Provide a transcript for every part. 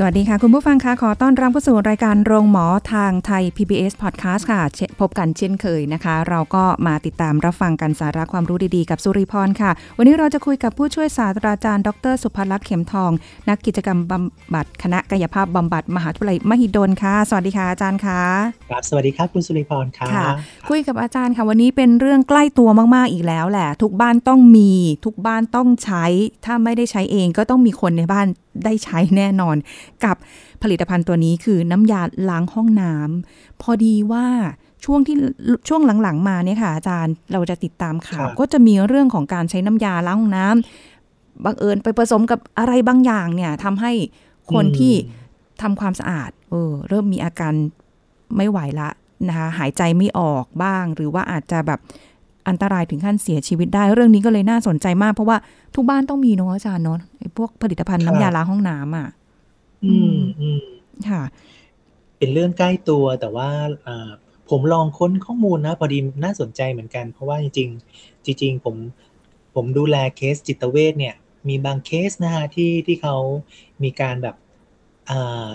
สวัสดีค่ะ คุณผู้ฟังคะขอต้อนรับเข้าสู่รายการโรงหมอทางไทย PBS Podcast ค่ะเชพบกันเช่นเคยนะคะ เราก็มาติดตามรับฟังกันสาระความรู้ดีๆ กับสุริพรค่ะ วันนี้เราจะคุยกับผู้ช่วยศาสตราจารย์ ดร สุภลักษณ์เข็มทอง นักกิจกรรมบำบัดคณะกายภาพบำบัดมหาวิทยาลัยมหิดลค่ะ สวัสดีค่ะอาจารย์ค่ะครับสวัสดีครับคุณสุริพรครับค่ะคุยกับอาจารย์ค่ะ วันนี้เป็นเรื่องใกล้ตัวมากๆอีกแล้วแหละ ทุกบ้านต้องมี ทุกบ้านต้องใช้ ถ้าไม่ได้ใช้เองก็ต้องมีคนในบ้าน ได้ใช้แน่นอน กับผลิตภัณฑ์ตัวนี้คือน้ำยาล้างห้องน้ำพอดีว่าช่วงที่ช่วงหลังๆ มาเนี่ยค่ะ อาจารย์เราจะติดตามข่าว ก็จะมีเรื่องของการใช้น้ำยาล้างห้องน้ำบังเอิญไปผสมกับอะไรบางอย่างเนี่ยทำให้คนที่ทำความสะอาด เออ เริ่มมีอาการไม่ไหวละนะคะหายใจไม่ออกบ้าง หรือว่าอาจจะแบบ อันตรายถึงขั้นเสียชีวิตได้ เรื่องนี้ก็เลยน่าสนใจมาก เพราะว่าทุกบ้านต้องมีเนาะอาจารย์เนาะไอ้พวกผลิตภัณฑ์น้ำยาล้างห้องน้ำอะ อืมอืมค่ะ เป็นเรื่องใกล้ตัวแต่ว่าอ่าผมลองค้นข้อมูลนะ พอดีน่าสนใจเหมือนกัน เพราะว่าจริง ๆ จริง ๆ ผมผมดูแลเคสจิตเวชเนี่ย มีบางเคสนะฮะที่ที่เขามีการแบบอ่า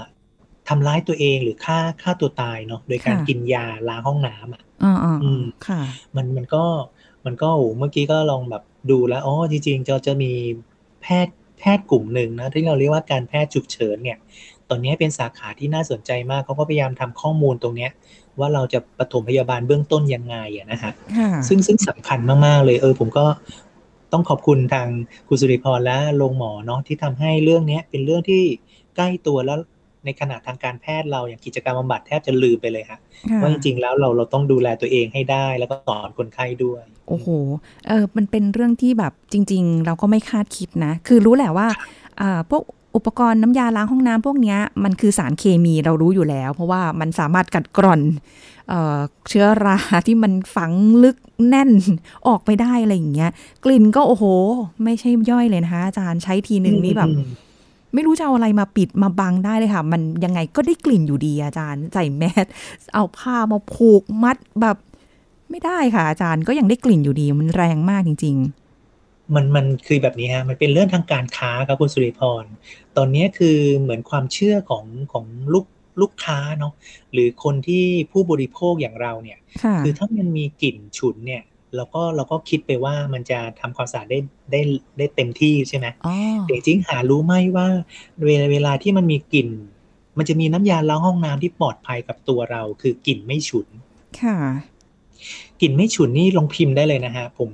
ทำร้ายตัวเองหรือฆ่าฆ่าตัวตายเนาะโดยการค่ะกินยาล้างห้องน้ำอะ อ่าอ่าอืมค่ะ มันมันก็มันก็โอ้เมื่อกี้ก็ลองแบบดูแล้วอ๋อจริงๆจะจะมีแพทย์แพทย์กลุ่มหนึ่งนะที่เราเรียกว่าการแพทย์ฉุกเฉินเนี่ย ตอนนี้เป็นสาขาที่น่าสนใจมากเขาก็พยายามทำข้อมูลตรงเนี้ย ว่าเราจะปฐมพยาบาลเบื้องต้นยังไงอะนะฮะค่ะซึ่งซึ่งสำคัญมากๆเลยเออผมก็ต้องขอบคุณทางคุณสุริพรและโรงหมอเนาะที่ทำให้เรื่องเนี้ยเป็นเรื่องที่ใกล้ตัวแล้ว ในขณะทางการแพทย์เราอย่างกิจกรรมบำบัดแทบจะลืมไปเลยค่ะค่ะว่าจริงๆแล้วเราเราต้องดูแลตัวเองให้ได้ แล้วก็สอนคนไข้ด้วย โอ้โหเออมันเป็นเรื่องที่แบบจริง ๆ เราก็ไม่คาดคิดนะ คือรู้แหละว่าอ่าพวกอุปกรณ์น้ำยาล้างห้องน้ำพวกเนี้ยมันคือสารเคมีเรารู้อยู่แล้ว เพราะว่ามันสามารถกัดกร่อนเอ่อเชื้อราที่มันฝังลึกแน่นออกไปได้อะไรอย่างเงี้ย กลิ่นก็โอ้โห ไม่ใช่ย่อยเลยนะคะอาจารย์ใช้ทีหนึ่งนี่แบบอืม ไม่รู้จะเอาอะไรมาปิดมาบังได้เลยค่ะ มันยังไงก็ได้กลิ่นอยู่ดีอาจารย์ ใส่แมสเอาผ้ามาผูกมัดแบบไม่ได้ค่ะอาจารย์ก็ยังได้กลิ่นอยู่ดีมันแรงมากจริงมันมันคือแบบนี้ฮะมันเป็นเรื่องทางการค้าครับคุณสุริพร ตอนนี้คือเหมือนความเชื่อของของลูกลูกค้าเนาะหรือคนที่ผู้บริโภคอย่างเราเนี่ยๆค่ะคือถ้ามันมีกลิ่นฉุนเนี่ย เราก็เราก็คิดไปว่ามันจะทำความสะอาดได้ได้ได้เต็มที่ใช่ไหมอ๋อแต่จริงๆหารู้ไหมว่าเวลาเวลาที่มันมีกลิ่น มันจะมีน้ำยาล้างห้องน้ำที่ปลอดภัยกับตัวเรา คือกลิ่นไม่ฉุน ค่ะ กลิ่นไม่ฉุนนี่ลองพิมพ์ได้เลยนะฮะ ผม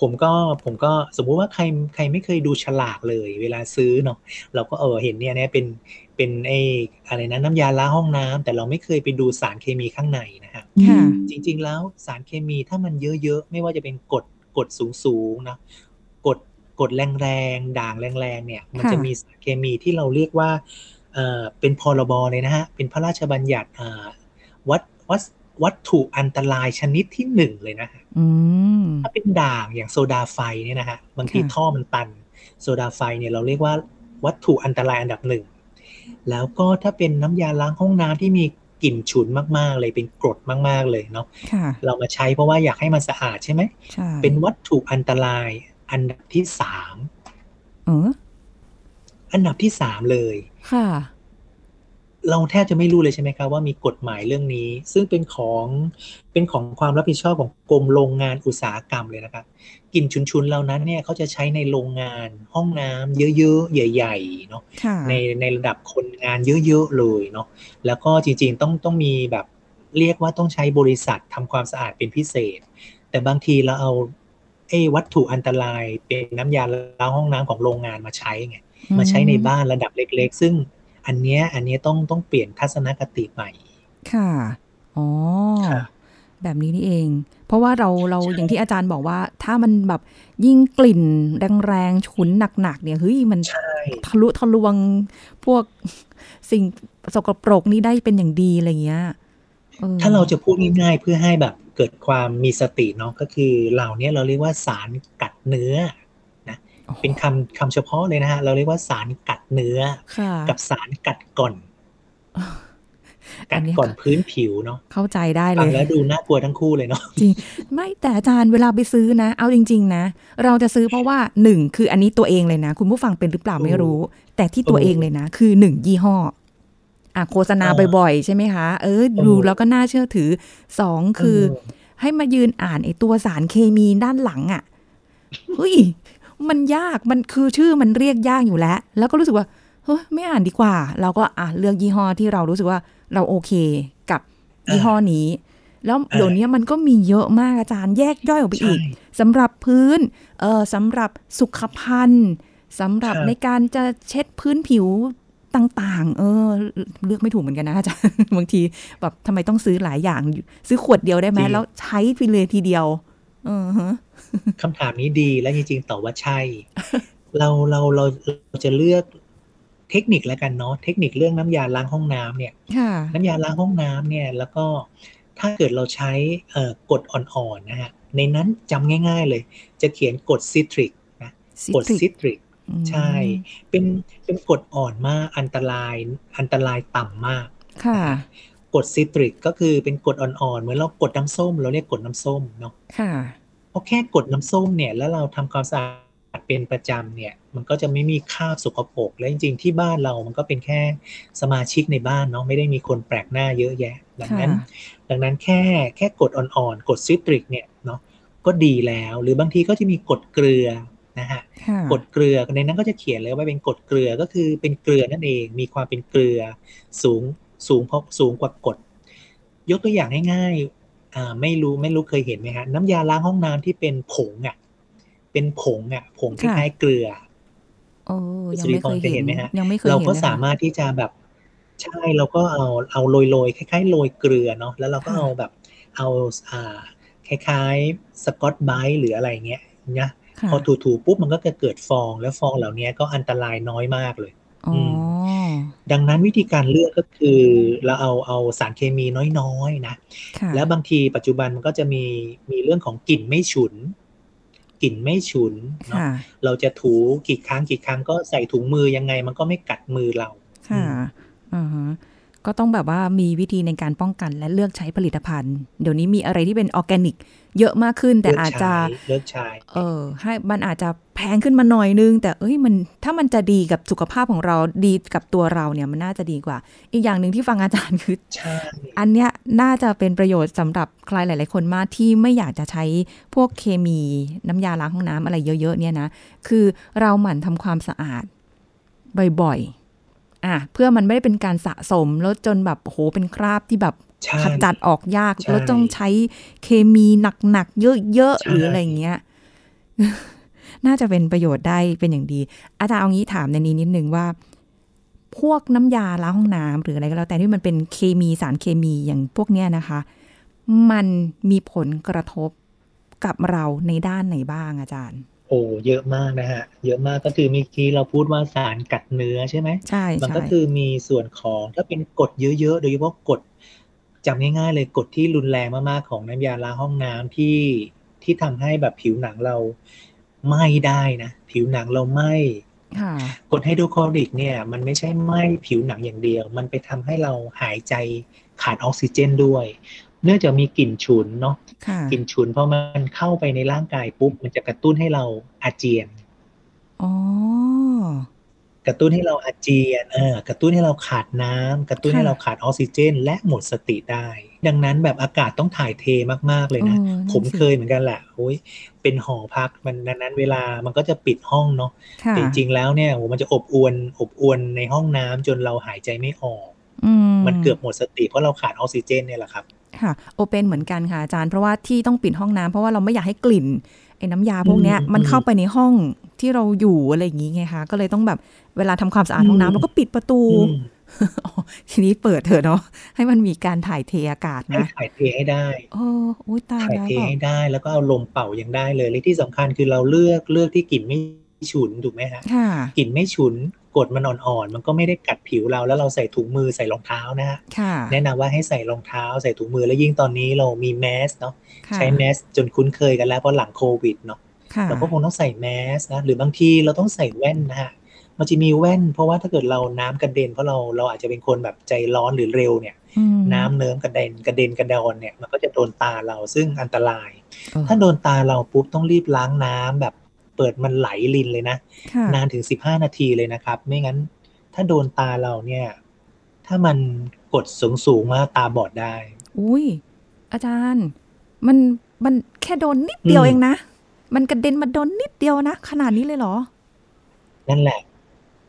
ผมก็ผมก็สมมุติว่าใครใครไม่เคยดูฉลากเลย เวลาซื้อเนาะเราก็เออเห็นเนี่ยเนี่ยเป็นเป็นไออะไรนะน้ำยาล้างห้องน้ำแต่เราไม่เคยไปดูสารเคมีข้างในนะฮะค่ะ จริง ๆ แล้วสารเคมีถ้ามันเยอะๆ ไม่ว่าจะเป็นกรดกรดสูงๆนะกรดกรดแรงๆ ด่างแรงๆ เนี่ย มันจะค่ะมีสารเคมีที่เราเรียกว่าเอ่อเป็นพรบเลยนะฮะ เป็นพระราชบัญญัติอ่าวัดวัดวัตถุอันตรายชนิดที่หนึ่งเลยนะฮะอืมถ้าเป็นด่างอย่างโซดาไฟเนี่ยนะฮะ บางทีค่ะท่อมันตัน โซดาไฟเนี่ยเราเรียกว่าวัตถุอันตรายอันดับหนึ่ง แล้วก็ถ้าเป็นน้ำยาล้างห้องน้ำที่มี กลิ่นฉุนมากๆ เลยเป็นกรดมากๆเลยเนาะค่ะเรามาใช้เพราะว่าอยากให้มันสะอาดใช่ไหมใช่เป็นวัตถุอันตรายอันดับที่สามเอออันดับที่สามเลย ค่ะ เราแทบจะไม่รู้เลยใช่ไหมครับว่ามีกฎหมายเรื่องนี้ ซึ่งเป็นของเป็นของความรับผิดชอบของกรมโรงงานอุตสาหกรรมเลยนะครับกลิ่นฉุนๆเหล่านั้นเนี่ยเขาจะใช้ในโรงงานห้องน้ำเยอะๆ ใหญ่ๆเนาะค่ะในในระดับคนงานเยอะๆเลยเนาะแล้วก็จริงๆต้องต้องมีแบบเรียกว่าต้องใช้บริษัททำความสะอาดเป็นพิเศษ แต่บางทีเราเอาไอ้วัตถุอันตรายเป็นน้ำยาล้างห้องน้ำของโรงงานมาใช้ไงมาใช้ในบ้านระดับเล็ก ๆ ซึ่ง อันเนี้ยอันเนี้ยต้องต้องเปลี่ยนทัศนคติใหม่ ค่ะ อ๋อค่ะแบบนี้นี่เอง เพราะว่าเราเราใช่อย่างที่อาจารย์บอกว่า ถ้ามันแบบยิ่งกลิ่นแรงๆฉุนหนักๆเนี่ยเฮ้ยมันใช่ทะลุทะลวงพวกสิ่งสกปรกนี่ได้เป็นอย่างดีอะไรเงี้ยออถ้าเราจะพูดง่ายๆเพื่อให้แบบเกิดความมีสติเนาะก็คือเหล่าเนี้ยเราเรียกว่าสารกัดเนื้อนะ เป็นคำคำเฉพาะเลยนะฮะ เราเรียกว่าสารกัดเนื้อค่ะกับสารกัดก่อนอักัดนนี้ก่อนพื้นผิวเนาะเข้าใจได้เลฟังยแล้วดูน่ากลัวทั้งคู่เลยเนาะจริงไม่แต่อาจารย์เวลาไปซื้อนะ เอาจริง ๆ นะ เราจะซื้อเพราะว่าหนึ่งคืออันนี้ตัวเองเลยนะ คุณผู้ฟังเป็นหรือเปล่าไม่รู้ แต่ที่ตัวเองเลยนะ คือหนึ่งยี่ห้ออะโฆษณาอ่าบ่อยๆ ใช่ไหมคะ เออ ดูเออแล้วก็น่าเชื่อถือสองคือ ให้มายืนอ่านไอ้ตัวสารเคมีด้านหลังอะ่ะเฮ้ย มันยากมันคือชื่อมันเรียกยากอยู่แล้ว แล้วก็รู้สึกว่าเฮ้ยไม่อ่านดีกว่า เราก็อะเลือกยี่ห้อที่เรารู้สึกว่าเราโอเคกับยี่ห้อนี้ แล้วเดี๋ยวนี้มันก็มีเยอะมากอาจารย์แยกย่อยออกไปอีกใช่สำหรับพื้นเออสำหรับสุขภัณฑ์สำหรับครับในการจะเช็ดพื้นผิวต่างๆ เออ เลือกไม่ถูกเหมือนกันนะอาจารย์บางทีแบบทำไมต้องซื้อหลายอย่าง ซื้อขวดเดียวได้ไหมจริงแล้วใช้ไปเลยทีเดียวเออฮะ คำถามนี้ดีและจริงๆตอบว่าใช่ เราเราเราเราจะเลือกเทคนิคแล้วกันเนาะเทคนิคเรื่องน้ำยาล้างห้องน้ำเนี่ยค่ะน้ำยาล้างห้องน้ำเนี่ย แล้วก็ถ้าเกิดเราใช้เอ่อกรดอ่อนๆนะฮะในนั้นจำง่าย ๆเลย จะเขียนกรดซิตริกนะกรดซิตริกอืมใช่ เป็นเป็นกรดอ่อนมากอันตรายอันตรายต่ำมากค่ะ กรดซิตริกก็คือเป็นกรดอ่อนๆ เหมือนเรากดน้ำส้ม เราเรียกกดน้ำส้มเนาะค่ะเพราะแค่กดน้ำส้มเนี่ยแล้วเราทำความสะอาดเป็นประจำเนี่ย มันก็จะไม่มีคราบสกปรกและจริงๆที่บ้านเรามันก็เป็นแค่สมาชิกในบ้านเนาะไม่ได้มีคนแปลกหน้าเยอะแยะ ดังนั้นค่ะดังนั้นแค่แค่กดอ่อนๆกดซิตริกเนี่ยเนาะก็ดีแล้ว หรือบางทีก็จะมีกดเกลือนะฮะค่ะกดเกลือในนั้นก็จะเขียนเลยว่าเป็นกดเกลือก็คือเป็นเกลือนั่นเอง มีความเป็นเกลือสูง สูงพอสูงกว่ากดยกตัวอย่างง่ายๆอ่าไม่รู้ไม่รู้เคยเห็นไหมฮะน้ำยาล้างห้องน้ำที่เป็นผงอะ เป็นผงอะ ผงคล้ายๆเกลือโอ้ยังสุริไม่พเครยเคยเห็เห็นนไหมฮะยังไม่เคยเราเห็นก็นะคะสามารถที่จะแบบใช่เราก็เอาเอาโรยโรยๆคล้ายๆโรยเกลือเนาะแล้วเราก็ค่ะเอาแบบเอาอ่าคล้ายๆสกอตไบรท์หรืออะไรเงี้ยนะค่ะพอถูๆปุ๊บมันก็จะเกิดฟอง แล้วฟองเหล่านี้ก็อันตรายน้อยมากเลยอ๋ออ ดังนั้นวิธีการเลือกก็คือเราเอาเอาสารเคมีน้อยๆนะค่ะแล้วบางทีปัจจุบันมันก็จะมีมีเรื่องของกลิ่นไม่ฉุนกลิ่นไม่ฉุนเนาะค่ะเราจะถูกี่ครั้งกี่ครั้งก็ใส่ถุงมือยังไง มันก็ไม่กัดมือเราค่ะอ่าฮะก็ต้องแบบว่ามีวิธีในการป้องกันและเลือกใช้ผลิตภัณฑ์ เดี๋ยวนี้มีอะไรที่เป็นออร์แกนิก เยอะมากขึ้นแต่เลิกอาจจะใช้เลิกใช้เออให้มันอาจจะแพงขึ้นมาหน่อยนึง แต่เอ้ยมันถ้ามันจะดีกับสุขภาพของเราดีกับตัวเราเนี่ยมันน่าจะดีกว่า อีกอย่างหนึ่งที่ฟังอาจารย์คือใช่อันเนี้ยน่าจะเป็นประโยชน์สำหรับใครหลาย ๆ คนมากที่ไม่อยากจะใช้พวกเคมีน้ำยาล้างห้องน้ำอะไรเยอะ ๆ เนี่ยนะคือเราหมั่นทำความสะอาดบ่อย ๆอะเพื่อมันไม่ได้เป็นการสะสมแล้วจนแบบโอ้โหเป็นคราบที่แบบใช่ ขจัดออกยากใช่แล้วต้องใช้เคมีหนักๆ เยอะๆใช่หรืออะไรอย่างเงี้ย น่าจะเป็นประโยชน์ได้เป็นอย่างดี อาจารย์เอางี้ถามในนี้นิดนึงว่า พวกน้ำยาล้างห้องน้ำหรืออะไรก็แล้ว แต่ที่มันเป็นเคมีสารเคมีอย่างพวกเนี้ยนะคะ มันมีผลกระทบกับเราในด้านไหนบ้างอาจารย์ โอ้เยอะมากนะฮะ เยอะมากก็คือเมื่อกี้เราพูดว่าสารกัดเนื้อใช่ไหมใช่ มันใช่ก็คือมีส่วนของถ้าเป็นกรดเยอะๆ โดยเฉพาะกรด จำง่ายๆเลยกรดที่รุนแรงมากๆของน้ำยาล้างห้องน้ำที่ที่ทำให้แบบผิวหนังเราไหม้ได้นะผิวหนังเราไหม้ค่ะกรดไฮโดรคลอริกเนี่ย มันไม่ใช่ไหม้ผิวหนังอย่างเดียว มันไปทำให้เราหายใจขาดออกซิเจนด้วย เนื่องจากมีกลิ่นฉุนเนาะค่ะกลิ่นฉุนพอมันเข้าไปในร่างกายปุ๊บ มันจะกระตุ้นให้เราอาเจียน อ๋อ กระตุ้นให้เราอาเจียนเออกระตุ้นให้เราขาดน้ำกระตุ้นค่ะให้เราขาดออกซิเจน และหมดสติได้ ดังนั้นแบบอากาศต้องถ่ายเทมากๆเลยนะออนั่นผมสิเคยเหมือนกันแหละโอ้ยเป็นหอพักมันดังนั้นเวลามันก็จะปิดห้องเนาะค่ะแต่จริงๆแล้วเนี่ยโหมันจะอบอวนอบอวนในห้องน้ำจนเราหายใจไม่ออกอืมันเกือบหมดสติเพราะเราขาดออกซิเจนเนี่ยแหละครับค่ะโอเป็นเหมือนกันค่ะอาจารย์เพราะว่าที่ต้องปิดห้องน้ำเพราะว่าเราไม่อยากให้กลิ่นไอ้น้ำยาพวกเนี้ยอืมมันอืมเข้าไปในห้อง ที่เราอยู่อะไรอย่างงี้ไงคะก็เลยต้องแบบเวลาทำความสะอาดห้องน้ำเราก็ปิดประตูอืมอ๋อทีนี้เปิดเถอะเนาะให้มันมีการถ่ายเทอากาศให้นะถ่ายเทให้ได้โอ้อุ้ยตายถ่ายแล้วเทแบบให้ได้ แล้วก็เอาลมเป่ายังได้เลยและที่สำคัญคือเราเลือกเลือกที่กลิ่นไม่ฉุนถูกไหมฮะค่ะกลิ่นไม่ฉุนกรดมันอ่อนๆ มันก็ไม่ได้กัดผิวเราแล้วเราใส่ถุงมือใส่รองเท้านะฮะค่ะแนะนำว่าให้ใส่รองเท้าใส่ถุงมือแล้วยิ่งตอนนี้เรามีแมสเนาะค่ะใช้แมสจนคุ้นเคยกันแล้วเพราะหลังโควิดเนาะค่ะ เราก็คงต้องใส่แมสนะหรือบางทีเราต้องใส่แว่นนะฮะมันจะมีแว่น เพราะว่าถ้าเกิดเราน้ำกระเด็นเพราะเราเราอาจจะเป็นคนแบบใจร้อนหรือเร็วเนี่ยอืมน้ำเนิ้มกระเด็นกระเด็นกระดอนเนี่ยมันก็จะโดนตาเราซึ่งอันตรายเออถ้าโดนตาเราปุ๊บต้องรีบล้างน้ำแบบเปิดมันไหลลินเลยนะค่ะนานถึงสิบห้านาทีเลยนะครับ ไม่งั้น ถ้าโดนตาเราเนี่ย ถ้ามันกดสูงสูงๆมากตาบอดได้ อุ้ยอาจารย์ มันมันแค่โดนนิดเดียวอืมเองนะ มันกระเด็นมาโดนนิดเดียวนะ ขนาดนี้เลยเหรอ นั่นแหละ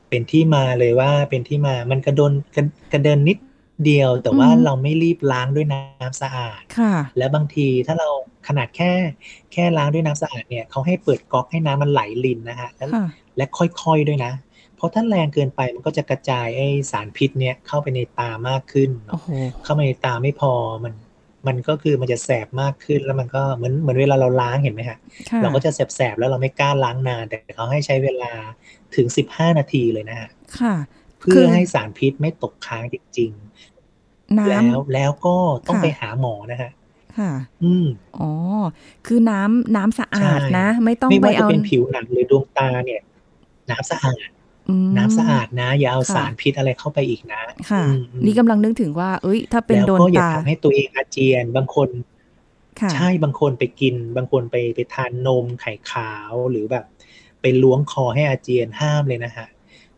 เป็นที่มาเลยว่าเป็นที่มา มันกระโดนกระกระเด็นนิดเดียว แต่ว่าอืมเราไม่รีบล้างด้วยน้ำสะอาดค่ะ และบางทีถ้าเราขนาดแค่แค่ล้างด้วยน้ำสะอาดเนี่ยเขาให้เปิดก๊อกให้น้ำมันไหลลินนะฮะแล้วค่ะและค่อยๆด้วยนะ เพราะถ้าแรงเกินไปมันก็จะกระจายไอสารพิษเนี่ยเข้าไปในตามากขึ้นเนโอ้อะโหเข้าไปในตาไม่พอมัน มันก็คือมันจะแสบมากขึ้นแล้วมันก็เหมือนเหมือนเวลาเราล้างเห็นไหมฮะค่ะเราก็จะแสบๆแล้วเราไม่กล้าล้างนาน แต่เขาให้ใช้เวลาถึง15นาทีเลยนะฮะค่ะเพื่คืออให้สารพิษไม่ตกค้างจริงๆน้แล้วแล้วก็ต้องค่ะไปหาหมอนะฮะำค่ะ อืมอ๋อ คือน้ำน้ำสะอาดใช่นะ ไม่ต้องไม่ไปว่าจะเอาเป็นผิวหนังหรือดวงตาเนี่ย น้ำสะอาดอืม น้ำสะอาดนะ อย่าเอาค่ะสารพิษอะไรเข้าไปอีกนะ ค่ะอืมอืมนี่กำลังนึกถึงว่า เอ้ย ถ้าเป็นแล้วโดนก็อย่าตาทำให้ตัวเองอาเจียน บางคนค่ะใช่บางคนไปกิน บางคนไปไปทานนมไข่ขาวหรือแบบไปล้วงคอให้อาเจียนห้ามเลยนะฮะ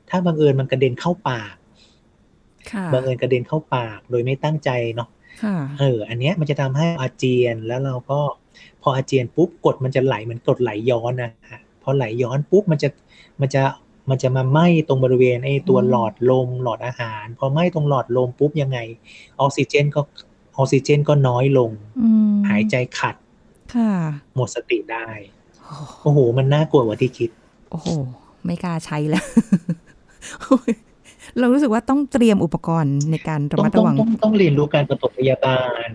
ถ้าบังเอิญมันกระเด็นเข้าปากค่ะบังเอิญกระเด็นเข้าปากโดยไม่ตั้งใจเนาะค่ะเออ อันเนี้ยมันจะทำให้อาเจียนแล้วเราก็พออาเจียนปุ๊บกดมันจะไหลเหมือนกดไหลย้อนนะฮะพอไหลย้อนปุ๊บมันจะมันจะ มันจะมาไหม้ตรงบริเวณไอ้ตัวอืมหลอดลมหลอดอาหาร พอไหม้ตรงหลอดลมปุ๊บยังไง ออกซิเจนก็ออกซิเจนก็น้อยลงอืมหายใจขัดค่ะหมดสติได้โอ้โอ้โห มันน่ากลัวกว่าที่คิด โอ้โห ไม่กล้าใช้แล้วโอ้ยเรารู้สึกว่าต้องเตรียมอุปกรณ์ในการระต้องมัดต้อระงวัง ต้องต้องเรียนรู้การประถมพยาบาล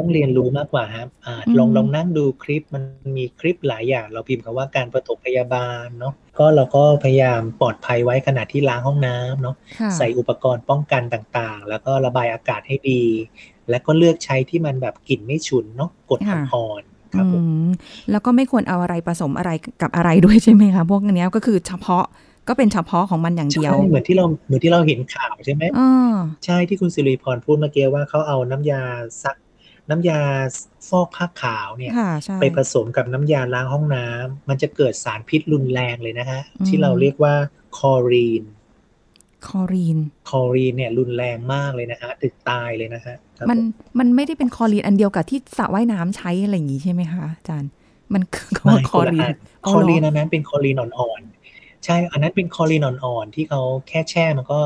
ต้องเรียนรู้มากกว่าครับอ่าอืมลองลองนั่งดูคลิปมันมีคลิปหลายอย่าง เราพิมพ์คำว่าการประถมพยาบาลเนาะก็เราก็พยายามปลอดภัยไว้ขณะที่ล้างห้องน้ำเนาะค่ะใส่อุปกรณ์ป้องกันต่างๆ แล้วก็ระบายอากาศให้ดี และก็เลือกใช้ที่มันแบบกลิ่นไม่ฉุนเนาะกดค่ะอ่อนๆครับผมอืมแล้วก็ไม่ควรเอาอะไรผสมอะไรกับอะไรด้วยใช่ไหมคะพวกเนี้ยก็คือเฉพาะก็เป็นเฉพาะของมันอย่างเดียวใช่เหมือนที่เราเหมือนที่เราเห็นข่าวใช่ไหมอ่าใช่ที่คุณสิริพรพูดเมื่อกี้ว่าเขาเอาน้ำยาซัก น้ำยาฟอกผ้าขาวเนี่ยค่ะใช่ไปผสมกับน้ำยาล้างห้องน้ำมันจะเกิดสารพิษรุนแรงเลยนะฮะอืมที่เราเรียกว่าคลอรีนคลอรีน คลอรีนเนี่ยรุนแรงมากเลยนะฮะถึงตายเลยนะฮะครับมันผมันไม่ได้เป็นคลอรีนอันเดียวกับที่สระว่ายน้ำใช้อะไรอย่างงี้ใช่ไหมคะอาจารย์ มันคือคำว่าไม่คลอรีนคนนละอันอ๋อเหรอคลอรีนอันนั้นเป็นคลอรีนอ่อนๆใช่ อันนั้นเป็นคลอรีนอ่อนๆที่เขาแค่แช่มันก็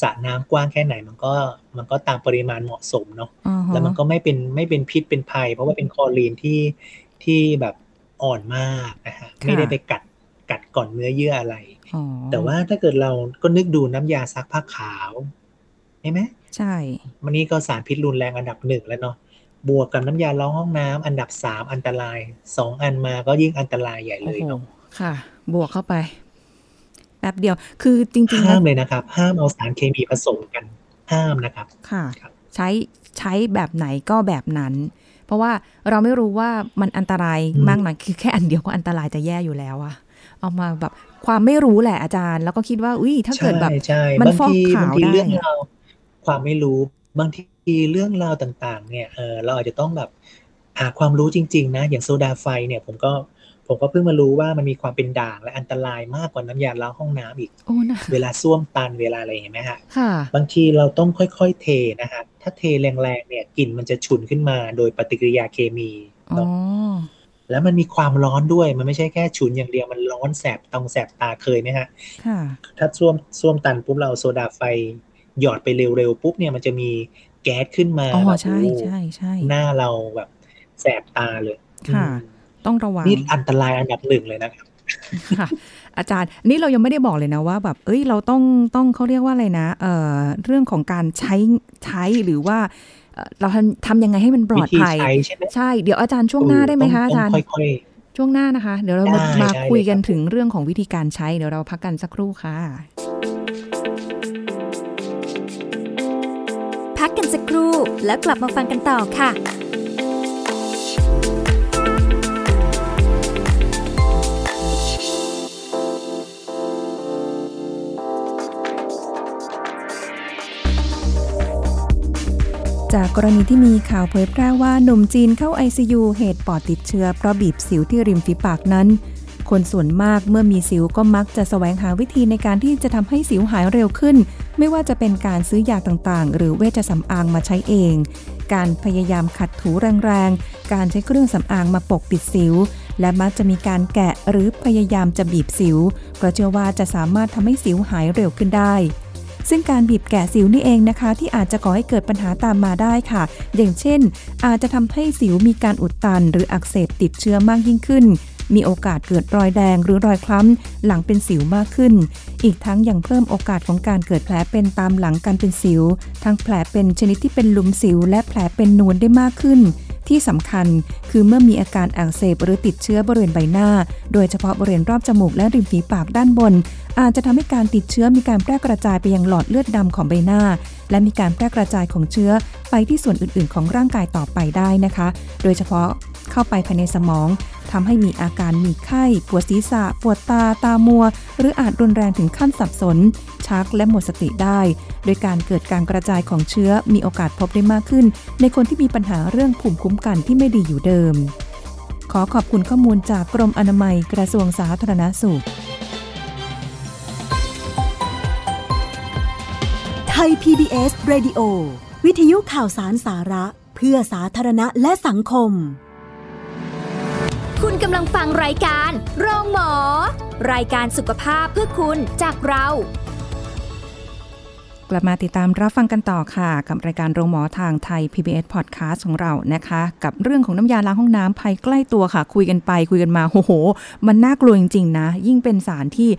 สระน้ำกว้างแค่ไหนมันก็มันก็ตามปริมาณเหมาะสมเนาะอ่าฮะแล้วมันก็ไม่เป็นไม่เป็นพิษเป็นภัย เพราะว่าเป็นคลอรีนที่ที่แบบอ่อนมากนะฮะไม่ได้ไปกัดกัดก่อนเนื้อเยื่ออะไรอ๋อแต่ว่าถ้าเกิดเราก็นึกดูน้ำยาซักผ้าขาวใช่ไหมใช่มันนี่ก็สารพิษรุนแรงอันดับหนึ่งแล้วเนาะบวกกับน้ำยาล้างห้องน้ำอันดับสามอันตรายสองอันมาก็ยิ่งอันตรายใหญ่โอ้เลยโหเนาะค่ะ บวกเข้าไปแป๊บเดียว คือจริงๆห้าแล้วมเลยนะครับ ห้ามเอาสารเคมีผสมกัน ห้ามนะครับ ค่ะครับใช้ใช้แบบไหนก็แบบนั้น เพราะว่าเราไม่รู้ว่ามันอันตรายมากน้อยคือแค่อันเดียวก็อันตรายจะแย่อยู่แล้วอะเอามาแบบความไม่รู้แหละอาจารย์ แล้วก็คิดว่า อุ้ยถ้าเกิดแบบใช่ใช่มันบางฟอกทีขาวบางทีได้เรื่องอะราวความไม่รู้บางทีเรื่องราวต่าง ๆ เนี่ยเออเราอาจจะต้องแบบหาความรู้จริง ๆ นะ อย่างโซดาไฟเนี่ย ผมก็ ผมก็เพิ่งมารู้ว่ามันมีความเป็นด่างและอันตรายมากกว่าน้ำยาล้างห้องน้ำอีกโอ้นะเวลาส้วมตันเวลาอะไรเห็นไหมฮะค่ะบางทีเราต้องค่อยๆเทนะฮะถ้าเทแรงๆเนี่ยกลิ่นมันจะฉุนขึ้นมาโดยปฏิกิริยาเคมีอ๋อเนาะแล้วมันมีความร้อนด้วย มันไม่ใช่แค่ฉุนอย่างเดียว มันร้อนแสบตองแสบตาเคยไหมฮะค่ะถ้าส้วมส้วมตันปุ๊บเราเอาโซดาไฟหยอดไปเร็วๆปุ๊บเนี่ยมันจะมีแก๊สขึ้นมาอ๋อแบบใช่โอ้ใช่ใช่หน้าเราแบบแสบตาเลย ค่ะอืม ต้องระวังนี่อันตรายอันดับหนึ่งเลยนะครับค่ะอาจารย์นี่เรายังไม่ได้บอกเลยนะว่าแบบเอ้ยเราต้องต้องเขาเรียกว่าอะไรนะเอ่อเรื่องของการใช้ใช้หรือว่าเอ่อเราทำทำยังไงให้มันปลวิอดธีภัยใช้ใช่ไหมใช่เดี๋ยวอาจารย์ช่วงหน้าได้ไหมคะต้อาจารย์ต้องค่อยช่วงหน้านะคะ เดี๋ยวเรามาได้มาได้คุยเลยกันครับถึงเรื่องของวิธีการใช้เดี๋ยวเราพักกันสักครู่ค่ะ พักกันสักครู่แล้วกลับมาฟังกันต่อค่ะ จากกรณีที่มีข่าวเผยแพร่ว่าหนุ่มจีนเข้า ICU เหตุปอดติดเชื้อเพราะบีบสิวที่ริมฝีปากนั้น คนส่วนมากเมื่อมีสิวก็มักจะแสวงหาวิธีในการที่จะทำให้สิวหายเร็วขึ้น ไม่ว่าจะเป็นการซื้อยาต่างๆ หรือเวชสำอางมาใช้เอง การพยายามขัดถูแรงๆ การใช้เครื่องสำอางมาปกปิดสิว และมักจะมีการแกะหรือพยายามจะบีบสิวเพราะเชื่อว่าจะสามารถทำให้สิวหายเร็วขึ้นได้ ซึ่งการบีบแกะสิวนี่เองนะคะ ที่อาจจะก่อให้เกิดปัญหาตามมาได้ค่ะ อย่างเช่น อาจจะทำให้สิวมีการอุดตัน หรืออักเสบติดเชื้อมากยิ่งขึ้นมีโอกาสเกิดรอยแดงหรือรอยคล้ำหลังเป็นสิวมากขึ้น อีกทั้งยังเพิ่มโอกาสของการเกิดแผลเป็นตามหลังการเป็นสิว ทั้งแผลเป็นชนิดที่เป็นหลุมสิว และแผลเป็นนูนได้มากขึ้น ที่สำคัญคือเมื่อมีอาการอักเสบหรือติดเชื้อบริเวณใบหน้า โดยเฉพาะบริเวณรอบจมูกและริมฝีปากด้านบน อาจจะทำให้การติดเชื้อมีการแพร่กระจายไปยังหลอดเลือดดำของใบหน้า และมีการแพร่กระจายของเชื้อไปที่ส่วนอื่น ๆ ของร่างกายต่อไปได้นะคะ โดยเฉพาะเข้าไปภายในสมอง ทำให้มีอาการมีไข้ ปวดศีรษะ ปวดตาตามัว หรืออาจรุนแรงถึงขั้นสับสน ชักและหมดสติได้ โดยการเกิดการกระจายของเชื้อมีโอกาสพบได้มากขึ้น ในคนที่มีปัญหาเรื่องภูมิคุ้มกันที่ไม่ดีอยู่เดิม ขอขอบคุณข้อมูลจากกรมอนามัยกระทรวงสาธารณสุข ไทย PBS Radio วิทยุข่าวสารสาระ เพื่อสาธารณะและสังคม คุณกำลังฟังรายการโรงหมอ รายการสุขภาพเพื่อคุณจากเรา กลับมาติดตามรับฟังกันต่อค่ะ กับรายการโรงหมอทางไทย PBS Podcast ของเรานะคะ กับเรื่องของน้ำยาล้างห้องน้ำภัยใกล้ตัวค่ะ คุยกันไปคุยกันมาโอ้โห มันน่ากลัวจริงๆนะ ยิ่งเป็นสารที่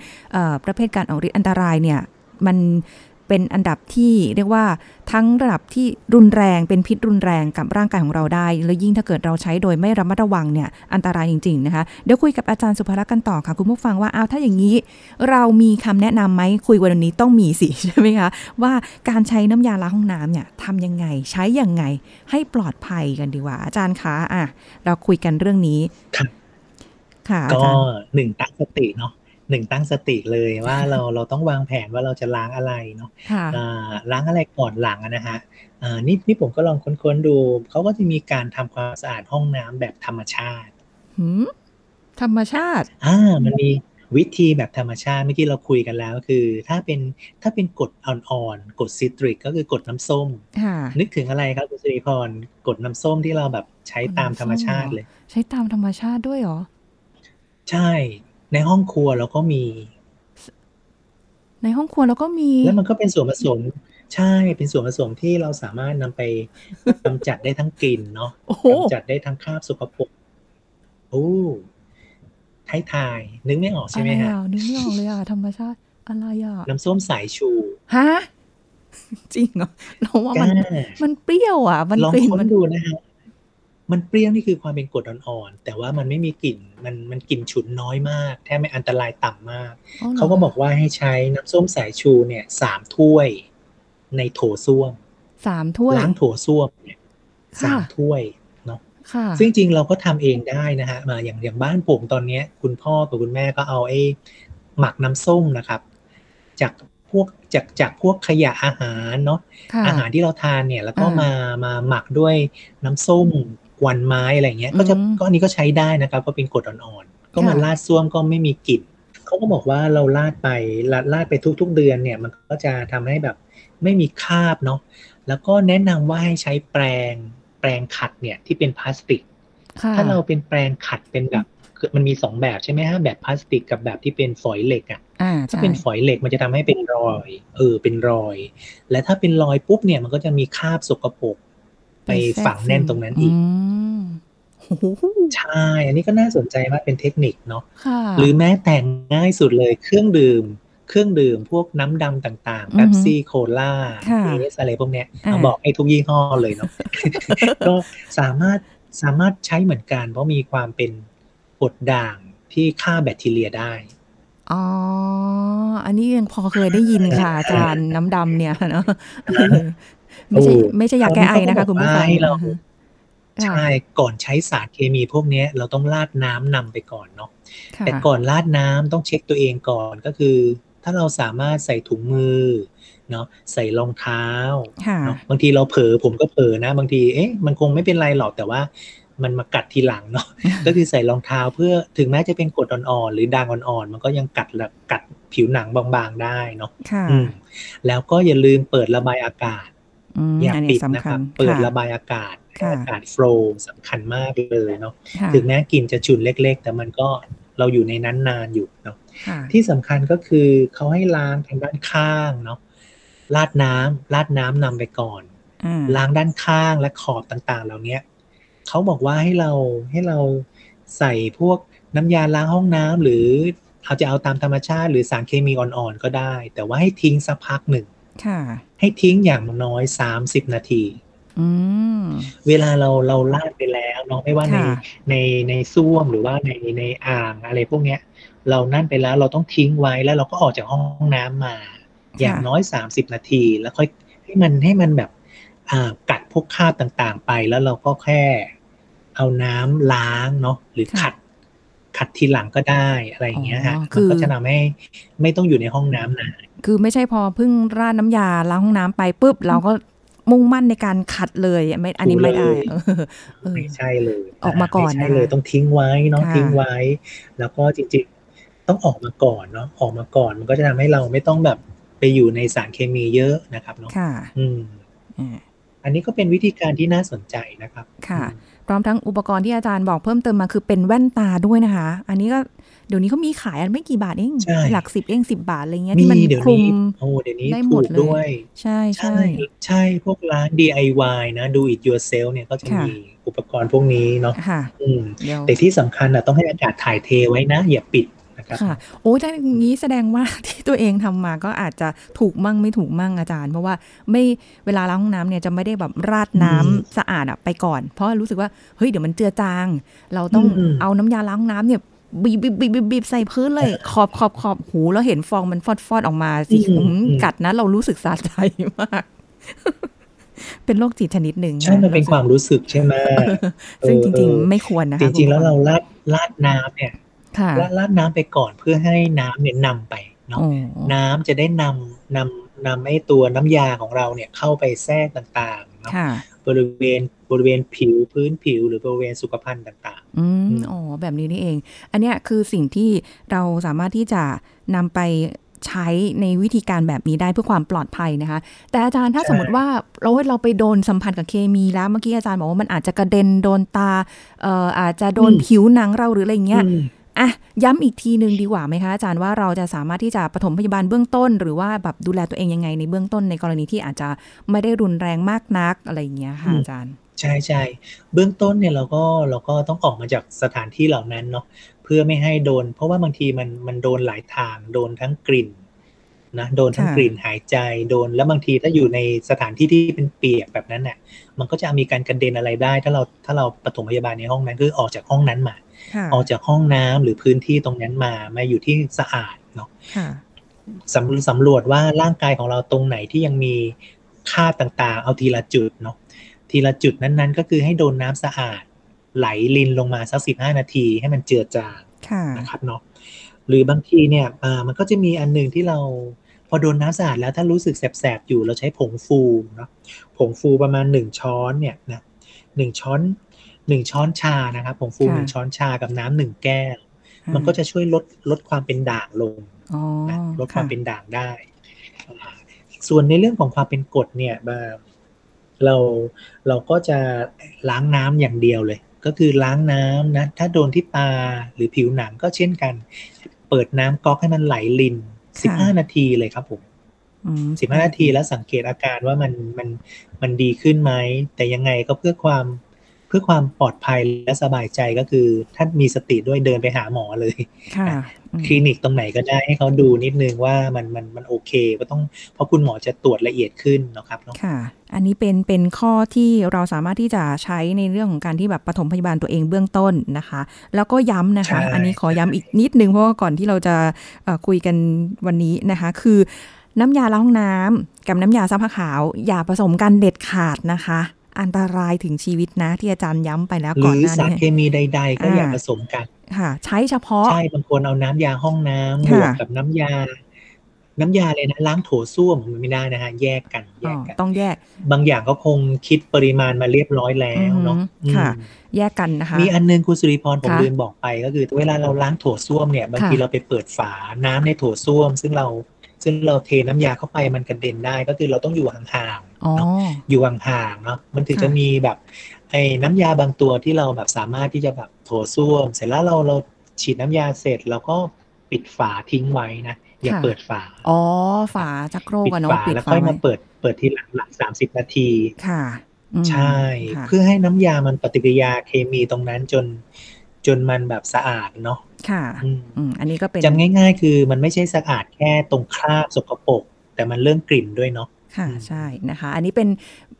ประเภทการออกฤทธิ์อันตรายเนี่ยมัน เป็นอันดับที่เรียกว่าทั้งระดับที่รุนแรงเป็นพิษรุนแรงกับร่างกายของเราได้ แล้วยิ่งถ้าเกิดเราใช้โดยไม่ระมัดระวังเนี่ยอันตรายจริง ๆ นะคะ เดี๋ยวคุยกับอาจารย์สุภลักษณ์กันต่อค่ะ คุณผู้ฟังว่าอ้าวถ้าอย่างนี้ เรามีคำแนะนำไหมคุยวันนี้ต้องมีสิใช่ไหมคะว่าการใช้น้ำยาล้างห้องน้ำเนี่ยทำยังไงใช้ยังไงให้ปลอดภัยกันดีกว่า อาจารย์คะอะเราคุยกันเรื่องนี้ครับค่ะอาก็จารย์หนึ่งตั้งสติเนาะ หนึ่งตั้งสติเลยว่าเราเราต้องวางแผนว่าเราจะล้างอะไรเนาะค่ะอ่าล้างอะไรก่อนหลังอะนะฮะอ่านี่นี่ผมก็ลองค้นๆดูเขาก็จะมีการทำความสะอาดห้องน้ำแบบธรรมชาติหืมธรรมชาติ อ่า มันมีวิธีแบบธรรมชาติเมื่อกี้เราคุยกันแล้ว คือ ถ้าเป็นถ้าเป็นกรดอ่อนๆกรดซิตริกก็คือกรดน้ำส้มค่ะนึกถึงอะไรครับคุณสิริพรกรดน้ำส้มที่เราแบบใช้ตามธรรมชาติเลย ใช้ตามธรรมชาติด้วยเหรอ ใช่ ในห้องครัวเราก็มี ในห้องครัวเราก็มี แล้วมันก็เป็นส่วนผสม ใช่เป็นส่วนผสมที่เราสามารถนำไปกำจัดได้ทั้งกลิ่นเนาะโอ้โหกำจัดได้ทั้งคราบสกปรกโอ้ท้ายทายนึกไม่ออกใช่ไหมอะไรฮะอะนึกไม่ออกเลยอะธรรมชาติอะไรอะน้ำส้มสายชูฮะจริงเหรอเราว่าจ้ามันมันเปรี้ยวอะ มันลองกลิ่นค้มันนดูนะฮะ มันเปรี้ยวนี่คือความเป็นกรดอ่อนๆแต่ว่ามันไม่มีกลิ่นมันมันกลิ่นฉุนน้อยมาก แทบไม่อันตรายต่ำมากหรเขาก็บอกว่าให้ใช้น้ำส้มสายชูเนี่ยสามถ้วย ในโถส้วมสามถ้วยล้างโถส้วมเนี่ยสามค่ะถ้วยเนาะค่ะซึ่งจริงเราก็ทำเองได้นะฮะมาอย่างอย่างบ้านผมตอนเนี้ย คุณพ่อกับคุณแม่ก็เอาไอ้หมักน้ำส้มนะครับ จากพวกจากจากพวกขยะอาหารเนาะค่ะอาหารที่เราทานเนี่ย แล้วก็อ่ามมามาหมักด้วยน้ำส้ม กวนไม้อะไรเงี้ยก็จะอืมก็อันนี้ก็ใช้ได้นะครับ ก็เป็นกรดอ่อนๆก็มาค่ะลาดส้วมก็ไม่มีกลิ่นเขาก็บอกว่าเราลาดไปลาดลาดไปทุก ๆ เดือนเนี่ย มันก็จะทำให้แบบไม่มีคราบเนาะแล้วก็แนะนำว่าให้ใช้แปรงแปรงขัดเนี่ยที่เป็นพลาสติกค่ะถ้าเราเป็นแปรงขัดเป็นแบบคือมันมีสองแบบใช่ไหมฮะแบบพลาสติกกับแบบที่เป็นฝอยเหล็กอะอ่าถ้าใช่เป็นฝอยเหล็กมันจะทำให้เป็นรอย เออเป็นรอย และถ้าเป็นรอยปุ๊บเนี่ยมันก็จะมีคราบสกปรก ไปฝังแน่นตรงนั้นอีกมโอ้โหใช่ อันนี้ก็น่าสนใจมากเป็นเทคนิคเนาะค่ะหรือแม้แต่ง่ายสุดเลยเครื่องดื่ม เครื่องดื่มพวกน้ำดำต่างๆอือฮึเบปซี่โคลาค่ะเอสอะไรพวกเนี้ยอ่าเอาบอกให้ทุกยี่ห้อเลยเนาะก็สามารถสามารถใช้เหมือนกัน เพราะมีความเป็นกรดด่างที่ฆ่าแบคทีเรียได้ อ๋อ อันนี้ยังพอเคยได้ยินค่ะอาจารย์น้ำดำเนี่ยเนาะ ไม่ใช่โอ้ไม่ใช่ยาแก้ไอนะคะคุณผู้ฟังให้เราค่ะใช่ก่อนใช้สารเคมีพวกเนี้ยเราต้องราดน้ำนำไปก่อนเนาะค่ะแต่ก่อนราดน้ำต้องเช็คตัวเองก่อนก็คือ ถ้าเราสามารถใส่ถุงมือเนาะใส่รองเท้าค่ะเนาะบางทีเราเผลอผมก็เผลอนะ บางทีเอ๊ะมันคงไม่เป็นไรหรอกแต่ว่ามันมากัดทีหลังเนาะก็คือใส่รองเท้าเพื่อถึงแม้จะเป็นกรดอ่อนๆหรือด่างอ่อนๆมันก็ยังกัดแบบกัดผิวหนังบางๆได้เนาะค่ะอืมแล้วก็อย่าลืมเปิดระบายอากาศ อืมอย่าอันปินี้ดนะสำคคัรัญบเปิดค่ะระบายอากาศให้ค่ะอากาศโฟล์สำคัญมากเลยเนาะค่ะถึงแม้กลิ่นจะฉุนเล็ก ๆ แต่มันก็เราอยู่ในนั้นนานอยู่เนาะค่ะที่สำคัญก็คือเขาให้ล้างทางด้านข้างเนาะลาดน้ำลาดน้ำนำไปก่อนอ่าล้างด้านข้างและขอบต่างๆ เหล่าเนี้ยเขาบอกว่าให้เราให้เราใส่พวกน้ำยาล้างห้องน้ำหรือเราจะเอาตามธรรมชาติ หรือสารเคมีอ่อนๆก็ได้ แต่ว่าให้ทิ้งสักพักหนึ่งค่ะ ให้ทิ้งอย่างน้อยสามสิบนาทีอืมเวลาเราเราลาดไปแล้วเนาะไม่ว่าในค่ะในในซ่วมหรือว่าในในอ่างอะไรพวกเนี้ย เรานั่นไปแล้วเราต้องทิ้งไว้แล้วเราก็ออกจากห้องน้ำมา อย่างน้อยสามสิบนาที แล้วค่อยให้มันให้มันแบบอ่ากัดพวกคราบต่างๆ ไปแล้วเราก็แค่ เอาน้ำล้างเนาะหรือค่ะขัด ขัดทีหลังก็ได้อะไรอย่างเงี้ยฮะอ๋อมันคือก็จะทำให้ไม่ต้องอยู่ในห้องน้ำนาน คือไม่ใช่พอเพิ่งราดน้ำยาล้างห้องน้ำไปปุ๊บเราก็มุ่งมั่นในการขัดเลยไม่อันนี้ไม่ได้เออเออไม่ใช่เลย ออกมาก่อนไม่ใช่นะคะเลยต้องทิ้งไว้เนาะค่ะทิ้งไว้ แล้วก็จริงๆต้องออกมาก่อนเนาะออกมาก่อนมันก็จะทำให้เราไม่ต้องแบบไปอยู่ในสารเคมีเยอะนะครับเนาะค่ะอืมอ่าอันนี้ก็เป็นวิธีการที่น่าสนใจนะครับ ค่ะอืมพร้อมทั้งอุปกรณ์ที่อาจารย์บอกเพิ่มเติมมาคือเป็นแว่นตาด้วยนะคะ อันนี้ก็ เดี๋ยวนี้เขามีขายอันไม่กี่บาทเองใช่หลักสิบเองสิบบาทอะไรเงี้ยมีที่มันเดี๋ยวคลุมนี้โอ้เดี๋ยวนี้ได้หมถูดกเลยด้วยใช่ใช่ใช่ใช่พวกร้าน DIY นะ do it yourself เนี่ยก็จะค่ะมีอุปกรณ์พวกนี้เนาะค่ะอืมเดี๋ยวแต่ที่สำคัญอะต้องให้อากาศถ่ายเทไว้นะ อย่าปิดนะครับค่ะโอ้ยถ้าอย่างนี้แสดงว่าที่ตัวเองทำมาก็อาจจะถูกมั่งไม่ถูกมั่งอาจารย์ เพราะว่าไม่เวลาล้างห้องน้ำเนี่ยจะไม่ได้แบบราดน้ำสะอาดอะไปก่อน เพราะรู้สึกว่าเฮ้ยเดี๋ยวมันเจือจาง เราต้องอืมเอาน้ำยาล้างห้องน้ำเนี่ย บีบบีบบีบบีบบีบใส่พื้นเลย ขอบขอบขอบหูแล้วเห็นฟองมันฟอดฟอดออกมาสิอืมกัดนะ เรารู้สึกสะใจมาก เป็นโรคจิตชนิดหนึ่งใช่ มันเป็นความรู้สึกใช่ไหมซึ่งเออจริงเออๆไม่ควรนะคะจริง ๆ แล้วคุณเราผู้ฟัลาดลาดน้ำเนี่ยค่ะลาดลาดน้ำไปก่อนเพื่อให้น้ำเนี่ยนำไปเนาะโอ้น้ำจะได้นำนำนำไอ้ตัวน้ำยาของเราเนี่ยเข้าไปแทรกต่างๆเนาะค่ะ บริเวณบริเวณผิวพื้นผิว หรือบริเวณสุขภัณฑ์ต่างอือืมมอ๋อแบบนี้นี่เอง อันเนี้ยคือสิ่งที่เราสามารถที่จะนำไปใช้ในวิธีการแบบนี้ได้เพื่อความปลอดภัยนะคะ แต่อาจารย์ถ้าสมมติว่าเราเราไปโดนสัมพันธ์กับเคมีแล้วเมื่อกี้อาจารย์บอกว่ามันอาจจะกระเด็นโดนตาเอ่ออาจจะโดนผิวหนังเราหรืออะไรอย่างๆเงี้ย อืมอะย้ำอีกทีหนึ่งดีกว่าไหมคะอาจารย์ว่าเราจะสามารถที่จะปฐมพยาบาลเบื้องต้น หรือว่าแบบดูแลตัวเองยังไงในเบื้องต้นในกรณีที่อาจจะไม่ได้รุนแรงมากนักอะไรอย่างเงี้ยค่ะอืมอาจารย์ใช่ใช่เบื้องต้นเนี่ยเราก็เราก็ต้องออกมาจากสถานที่เหล่านั้นเนาะเพื่อไม่ให้โดน เพราะว่าบางทีมันมันโดนหลายทางโดนทั้งกลิ่นนะโดนทั้งค่ะกลิ่นหายใจโดนแล้วบางทีถ้าอยู่ในสถานที่ที่เป็นเปียกแบบนั้นเนี่ยมันก็จะมีการกระเด็นอะไรได้ ถ้าเราถ้าเราปฐมพยาบาลในห้องนั้นคือออกจากห้องนั้นมาค่ะ ออกจากห้องน้ำหรือพื้นที่ตรงนั้นมามาอยู่ที่สะอาดเนาะค่ะสำสำรวจว่าร่างกายของเราตรงไหนที่ยังมีค่าบต่างๆ เอาทีละจุดเนาะทีละจุดนั้นๆ ก็คือให้โดนน้ำสะอาด ไหลลินลงมาสักสิบห้านาทีให้มันเจือจางค่ะนะครับเนาะหรือบางทีเนี่ยอ่ามันก็จะมีอันหนึ่งที่เราพอโดนน้ำสะอาดแล้วถ้ารู้สึกแสบๆอยู่เราใช้ผงฟูเนาะผงฟูประมาณหนึ่งช้อนเนี่ยนะหนึ่งช้อน หนึ่งช้อนชานะครับผงฟูค่ะหนึ่งช้อนชากับน้ำหนึ่งแก้ว มันก็จะช่วยลดลดความเป็นด่างลงอ๋อนะลดความค่ะเป็นด่างได้อ่าส่วนในเรื่องของความเป็นกรดเนี่ยมาเราเราก็จะล้างน้ำอย่างเดียวเลย ก็คือล้างน้ำนะ ถ้าโดนที่ตาหรือผิวหนังก็เช่นกัน เปิดน้ำก๊อกให้มันไหลลินสิบห้านาทีเลยครับผมอืมสิบห้านาทีแล้วสังเกตอาการว่ามันมันมันดีขึ้นไหม แต่ยังไงก็เพื่อความ เพื่อความปลอดภัยและสบายใจก็คือท่านมีสติด้วยเดินไปหาหมอเลยค่ะอืมคลินิกตรงไหนก็ได้ให้เขาดูนิดนึงว่ามันมันมันโอเคก็ต้องเพราะคุณหมอจะตรวจละเอียดขึ้นเนาะครับเนาะค่ะ อันนี้เป็นเป็นข้อที่เราสามารถที่จะใช้ในเรื่องของการที่แบบปฐมพยาบาลตัวเองเบื้องต้นนะคะ แล้วก็ย้ำนะคะใช่อันนี้ขอย้ำอีกนิดนึงเพราะว่าก่อนที่เราจะเอ่อคุยกันวันนี้นะคะ คือน้ำยาล้างห้องน้ำกับน้ำยาซักผ้าขาว อย่าผสมกันเด็ดขาดนะคะ อันตรายถึงชีวิตนะที่อาจารย์ย้ำไปแล้วหก่อนรือหน้าสารนี้เคมีใด ๆ ก็อย่าอ่าผสมกัน ค่ะ ใช้เฉพาะ ใช่บางคนเอาน้ำยาห้องน้ำบค่ะวกกับน้ำยา น้ำยาเลยนะล้างโถส้วมมันไม่ได้นะฮะแยกกันแยอ๋อกกันต้องแยก บางอย่างก็คงคิดปริมาณมาเรียบร้อยแล้วเนาะอือหือค่ะอืมแยกกันนะคะ มีอันนึงคุณสุริพรผมค่ะลืมบอกไปก็คือ เวลาเราล้างโถส้วมเนี่ยบางทีค่ะเราไปเปิดฝาน้ำในโถส้วม ซึ่งเราซึ่งเราเทน้ำยาเข้าไปมันกระเด็นได้ก็คือเราต้องอยู่ห่างอ๋อๆเนาะ อยู่ห่างๆเนาะมันถึงค่ะจะมีแบบไอ้น้ำยาบางตัวที่เราแบบสามารถที่จะแบบโถส้วม เสร็จแล้วเราเราฉีดน้ำยาเสร็จเราก็ปิดฝาทิ้งไว้นะอย่าค่ะเปิดฝา อ๋อ ฝาจักโครกปิดอะเนาะฝาปิดแล้วฝาค่อยไว้มาเปิดเปิดทีหลังหลังสามสิบนาทีค่ะอืมใช่ค่ะเพื่อให้น้ำยามันปฏิกิริยาเคมีตรงนั้นจนจนมันแบบสะอาดเนาะค่ะอืมอืมอันนี้ก็เป็นจำง่าย ๆ คือมันไม่ใช่สะอาดแค่ตรงคราบสกปรกแต่มันเรื่องกลิ่นด้วยเนาะ ค่ะอืมใช่นะคะ อันนี้เป็น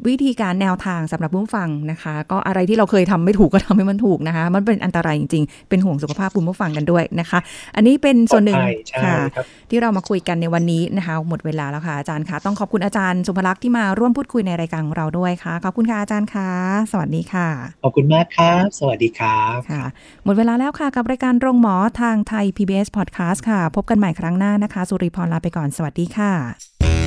วิธีการแนวทางสำหรับผู้ฟังนะคะ ก็อะไรที่เราเคยทำไม่ถูกก็ทำให้มันถูกนะคะ มันเป็นอันตรายจริงๆ เป็นห่วงสุขภาพคุณผู้ฟังกันด้วยนะคะ อันนี้เป็นส่วนหนึ่งปลอดภัยใช่ค่ะครับที่เรามาคุยกันในวันนี้นะคะ หมดเวลาแล้วค่ะอาจารย์คะต้องขอบคุณอาจารย์สุภลักษณ์ที่มาร่วมพูดคุยในรายการของเราด้วยค่ะขอบคุณค่ะอาจารย์คะสวัสดีค่ะขอบคุณมากครับสวัสดีครับค่ะ หมดเวลาแล้วค่ะกับรายการโรงหมอทางไทย PBS Podcast ค่ะ พบกันใหม่ครั้งหน้านะคะ สุริพรลาไปก่อนสวัสดีค่ะ